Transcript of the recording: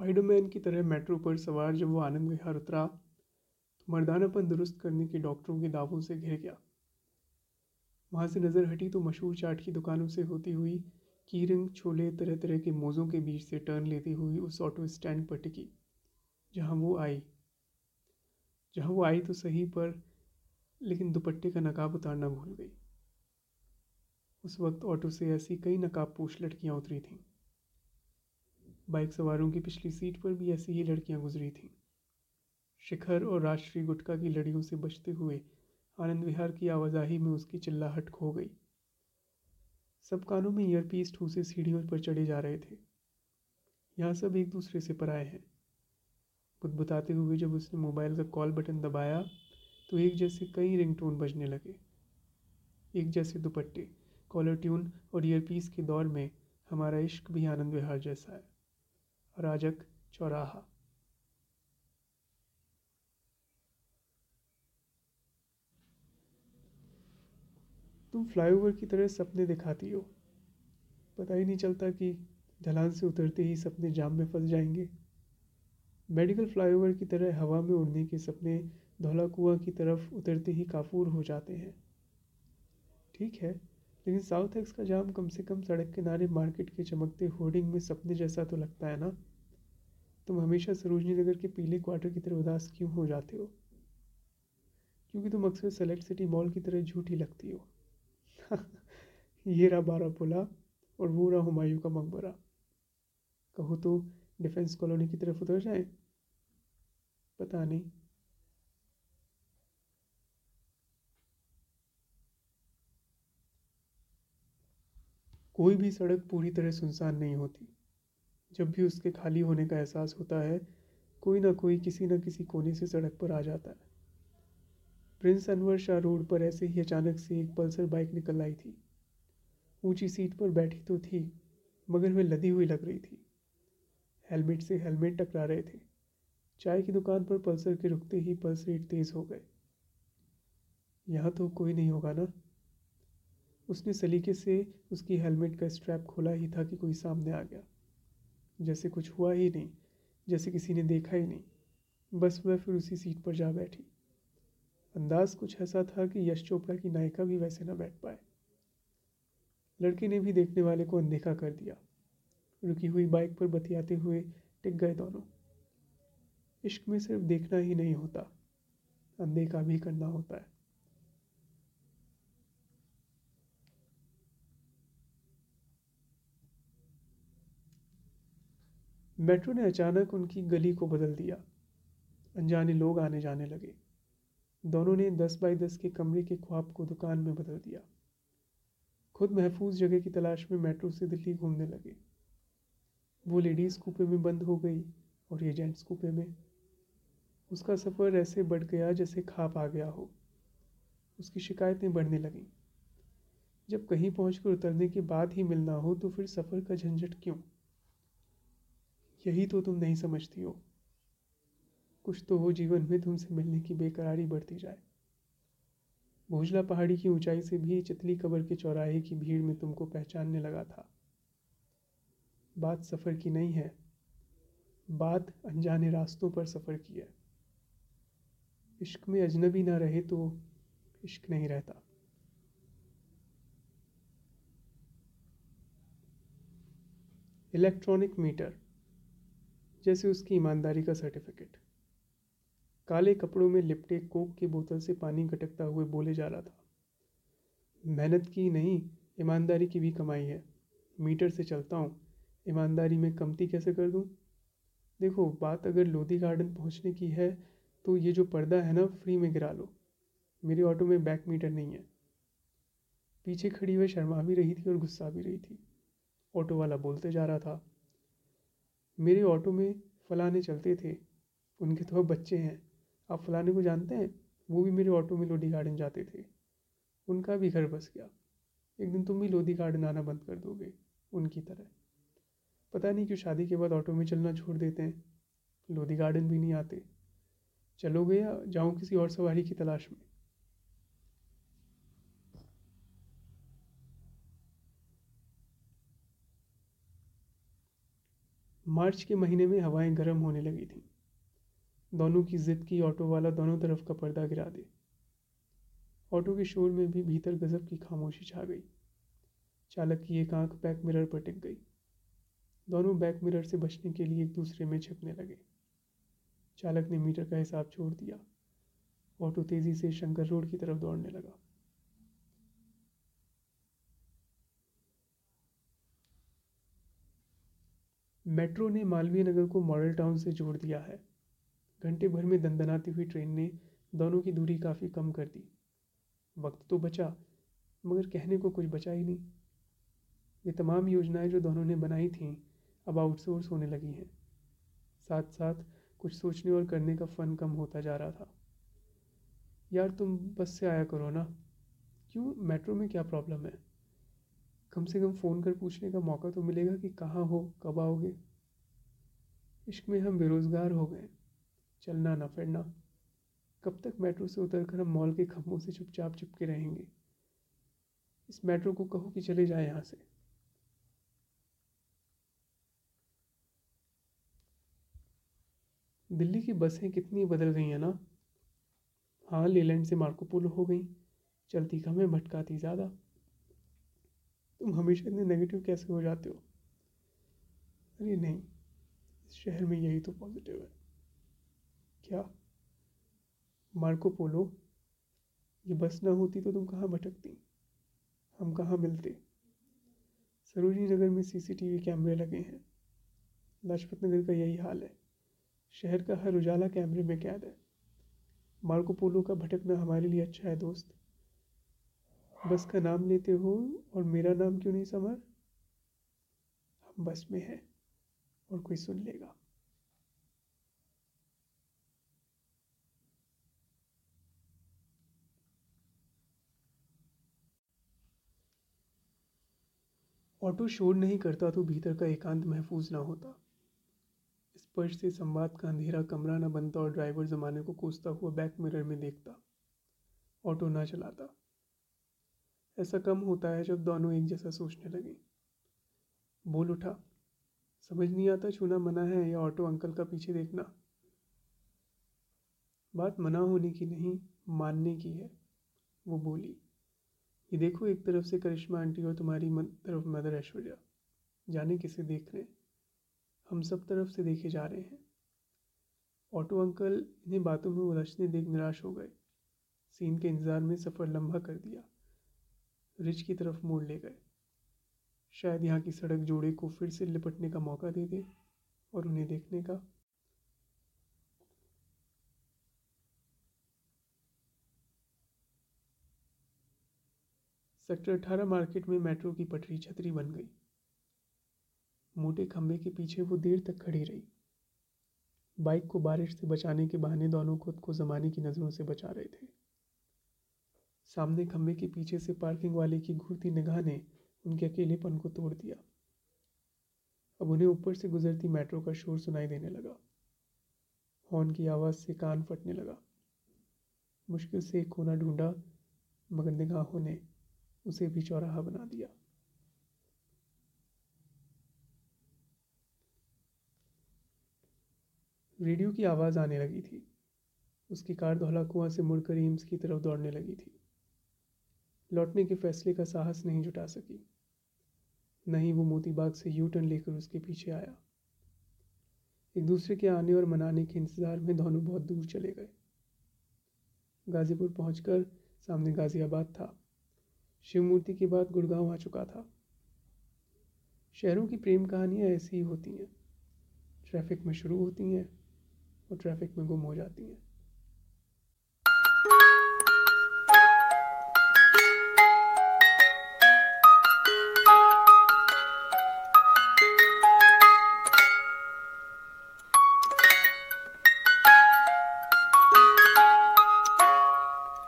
Spiderman की तरह metro पर सवार जब वो आनंद विहार उतरा तो मर्दानापन दुरुस्त करने के डॉक्टरों के दावों से घिर गया। वहाँ से नज़र हटी तो मशहूर चाट की दुकानों से होती हुई कीरंग छोले तरह तरह के मोज़ों के बीच से टर्न लेती हुई उस ऑटो स्टैंड पर टिकी, जहाँ वो आई। जहाँ वो आई तो सही पर, लेकिन दुपट्टे का नकाब उतारना भूल गई। उस वक्त ऑटो से ऐसी कई नकाब पोश लड़कियाँ उतरी थीं। बाइक सवारों की पिछली सीट पर भी ऐसी ही लड़कियाँ गुजरी थीं। शिखर और राष्ट्रीय गुटका की लड़ियों से बचते हुए आनंद विहार की आवाजाही में उसकी चिल्लाहट खो गई। सब कानों में ईयरपीस ठूसे सीढ़ियों पर चढ़े जा रहे थे। यहाँ सब एक दूसरे से पराए हैं। बुतबुताते हुए जब उसने मोबाइल का कॉल बटन दबाया तो एक जैसे कई रिंगटोन बजने लगे। एक जैसे दुपट्टे कॉलर ट्यून और ईयरपीस के दौर में हमारा इश्क भी आनंद विहार जैसा है। राजक चौराहा। तुम फ्लाईओवर की तरह सपने दिखाती हो। पता ही नहीं चलता कि ढलान से उतरते ही सपने जाम में फंस जाएँगे। मेडिकल फ्लाईओवर की तरह हवा में उड़ने के सपने धौला कुआँ की तरफ़ उतरते ही काफूर हो जाते हैं। ठीक है, लेकिन साउथ एक्स का जाम कम से कम सड़क किनारे मार्केट के चमकते होर्डिंग में सपने जैसा तो लगता है ना? तुम हमेशा सरोजनी नगर के पीले क्वार्टर की तरह उदास क्यों हो जाते हो? क्योंकि तुम अक्सर सेलेक्ट सिटी मॉल की तरह झूठी लगती हो। ये रहा बारह पुला और वो रहा हुमायूं का मकबरा कहो तो डिफेंस कॉलोनी की तरफ़ उतर जाए पता नहीं कोई भी सड़क पूरी तरह सुनसान नहीं होती। जब भी उसके खाली होने का एहसास होता है, कोई ना कोई किसी न किसी कोने से सड़क पर आ जाता है। प्रिंस अनवर शाह रोड पर ऐसे ही अचानक से एक पल्सर बाइक निकल आई थी। ऊँची सीट पर बैठी तो थी, मगर वह लदी हुई लग रही थी। हेलमेट से हेलमेट टकरा रहे थे। चाय की दुकान पर पल्सर के रुकते ही पल्स रेट तेज़ हो गए। यहाँ तो कोई नहीं होगा ना? उसने सलीके से उसकी हेलमेट का स्ट्रैप खोला ही था कि कोई सामने आ गया। जैसे कुछ हुआ ही नहीं, जैसे किसी ने देखा ही नहीं। बस वह फिर उसी सीट पर जा बैठी। अंदाज कुछ ऐसा था कि यश चोपड़ा की नायिका भी वैसे ना बैठ पाए। लड़के ने भी देखने वाले को अनदेखा कर दिया। रुकी हुई बाइक पर बतियाते हुए टिक गए दोनों। इश्क में सिर्फ़ देखना ही नहीं होता, अनदेखा भी करना होता है। मेट्रो ने अचानक उनकी गली को बदल दिया। अनजाने लोग आने जाने लगे। दोनों ने दस बाई दस के कमरे के ख्वाब को दुकान में बदल दिया। खुद महफूज जगह की तलाश में मेट्रो से दिल्ली घूमने लगे। वो लेडीज़ कूपे में बंद हो गई और ये जेंट्स कूपे में। उसका सफ़र ऐसे बढ़ गया जैसे खाप आ गया हो। उसकी शिकायतें बढ़ने लगीं। जब कहीं पहुंचकर उतरने के बाद ही मिलना हो तो फिर सफ़र का झंझट क्यों? यही तो तुम नहीं समझती हो। कुछ तो हो जीवन में तुमसे मिलने की बेकरारी बढ़ती जाए। भोजला पहाड़ी की ऊंचाई से भी चितली कबर के चौराहे की भीड़ में तुमको पहचानने लगा था। बात सफ़र की नहीं है। बात अनजाने रास्तों पर सफ़र की है। इश्क में अजनबी ना रहे तो इश्क नहीं रहता। इलेक्ट्रॉनिक मीटर, जैसे उसकी ईमानदारी का सर्टिफिकेट। काले कपड़ों में लिपटे कोक की बोतल से पानी गटकता हुए बोले जा रहा था। मेहनत की नहीं, ईमानदारी की भी कमाई है। मीटर से चलता हूँ, ईमानदारी में कमती कैसे कर दूँ? देखो, बात अगर लोधी गार्डन पहुँचने की है तो ये जो पर्दा है ना, फ्री में गिरा लो। मेरे ऑटो में बैक मीटर नहीं है। पीछे खड़ी हुई शर्मा भी रही थी और गुस्सा भी रही थी। ऑटो वाला बोलते जा रहा था, मेरे ऑटो में फलाने चलते थे, उनके तो बच्चे हैं। आप फलाने को जानते हैं? वो भी मेरे ऑटो में लोधी गार्डन जाते थे। उनका भी घर बस गया। एक दिन तुम भी लोधी गार्डन आना बंद कर दोगे, उनकी तरह। पता नहीं क्यों शादी के बाद ऑटो में चलना छोड़ देते हैं। लोधी गार्डन भी नहीं आते। चलोगे या जाऊँ किसी और सवारी की तलाश में? मार्च के महीने में हवाएँ गर्म होने लगी थीं। दोनों की जिद की, ऑटो वाला दोनों तरफ़ का पर्दा गिरा दे। ऑटो के शोर में भी भीतर गजब की खामोशी छा गई। चालक की एक आँख बैक मिरर पर टिक गई। दोनों बैक मिरर से बचने के लिए एक दूसरे में छिपने लगे। चालक ने मीटर का हिसाब छोड़ दिया। ऑटो तेज़ी से शंकर रोड की तरफ़ दौड़ने लगा। मेट्रो ने मालवीय नगर को मॉडल टाउन से जोड़ दिया है। घंटे भर में दंदनाती हुई ट्रेन ने दोनों की दूरी काफ़ी कम कर दी। वक्त तो बचा, मगर कहने को कुछ बचा ही नहीं। ये तमाम योजनाएँ जो दोनों ने बनाई थीं, अब आउटसोर्स होने लगी हैं। साथ साथ कुछ सोचने और करने का फ़न कम होता जा रहा था। यार, तुम बस से आया करो ना। क्यों, मेट्रो में क्या प्रॉब्लम है? कम से कम फ़ोन कर पूछने का मौका तो मिलेगा कि कहाँ हो, कब आओगे? इश्क में हम बेरोज़गार हो गए चलना ना फिरना। कब तक मेट्रो से उतर कर हम मॉल के खम्भों से चुपचाप चिपके रहेंगे? इस मेट्रो को कहो कि चले जाए यहाँ से। दिल्ली की बसें कितनी बदल गई हैं ना? हाँ लेलैंड से मार्कोपोलो हो गई। चलती कम है भटकाती ज़्यादा। तुम हमेशा इतने नेगेटिव कैसे हो जाते हो? अरे नहीं, इस शहर में यही तो पॉजिटिव है। क्या? मार्को पोलो ये बस ना होती तो तुम कहाँ भटकती? हम कहाँ मिलते? सरोजनी नगर में सीसीटीवी कैमरे लगे हैं। लाजपत नगर का यही हाल है। शहर का हर उजाला कैमरे में कैद है। मार्को पोलो का भटकना हमारे लिए अच्छा है दोस्त। बस का नाम लेते हो और मेरा नाम क्यों नहीं समर हम बस में हैं और कोई सुन लेगा। ऑटो शोर नहीं करता तो भीतर का एकांत महफूज ना होता। स्पर्श से संवाद का अंधेरा कमरा न बनता और ड्राइवर जमाने को कोसता हुआ बैक मिरर में देखता। ऑटो ना चलाता। ऐसा कम होता है जब दोनों एक जैसा सोचने लगे। बोल उठा। समझ नहीं आता छूना मना है या ऑटो अंकल का पीछे देखना। बात मना होने की नहीं, मानने की है, वो बोली। ये देखो एक तरफ़ से करिश्मा आंटी और तुम्हारी तरफ़ मदर ऐश्वर्या। जाने किसे देख रहे हम सब तरफ़ से देखे जा रहे हैं। ऑटो अंकल इन्हें बातों में उलझने देख निराश हो गए। सीन के इंतज़ार में सफ़र लंबा कर दिया। रिच की तरफ़ मोड़ ले गए। शायद यहाँ की सड़क जोड़े को फिर से लिपटने का मौका दे दे और उन्हें देखने का सेक्टर अठारह मार्केट में मेट्रो की पटरी छतरी बन गई। मोटे खंभे के पीछे वो देर तक खड़ी रही। बाइक को बारिश से बचाने के बहाने दोनों खुद को जमाने की नज़रों से बचा रहे थे। सामने खंभे के पीछे से पार्किंग वाले की घूरती निगाह ने उनके अकेलेपन को तोड़ दिया। अब उन्हें ऊपर से गुजरती मेट्रो का शोर सुनाई देने लगा। हॉर्न की आवाज़ से कान फटने लगा। मुश्किल से एक कोना ढूंढा, मगर निगाहों ने उसे भी चौराहा बना दिया। रेडियो की आवाज़ आने लगी थी। उसकी कार धौला कुआँ से मुड़कर एम्स की तरफ़ दौड़ने लगी थी। लौटने के फैसले का साहस नहीं जुटा सकी। नहीं वो मोतीबाग से यू टर्न लेकर उसके पीछे आया। एक दूसरे के आने और मनाने के इंतज़ार में दोनों बहुत दूर चले गए। गाज़ीपुर पहुंचकर सामने गाज़ियाबाद था। शिवमूर्ति के बाद गुड़गांव आ चुका था। शहरों की प्रेम कहानियाँ ऐसी ही होती हैं। ट्रैफ़िक में शुरू होती हैं और ट्रैफ़िक में गुम हो जाती हैं।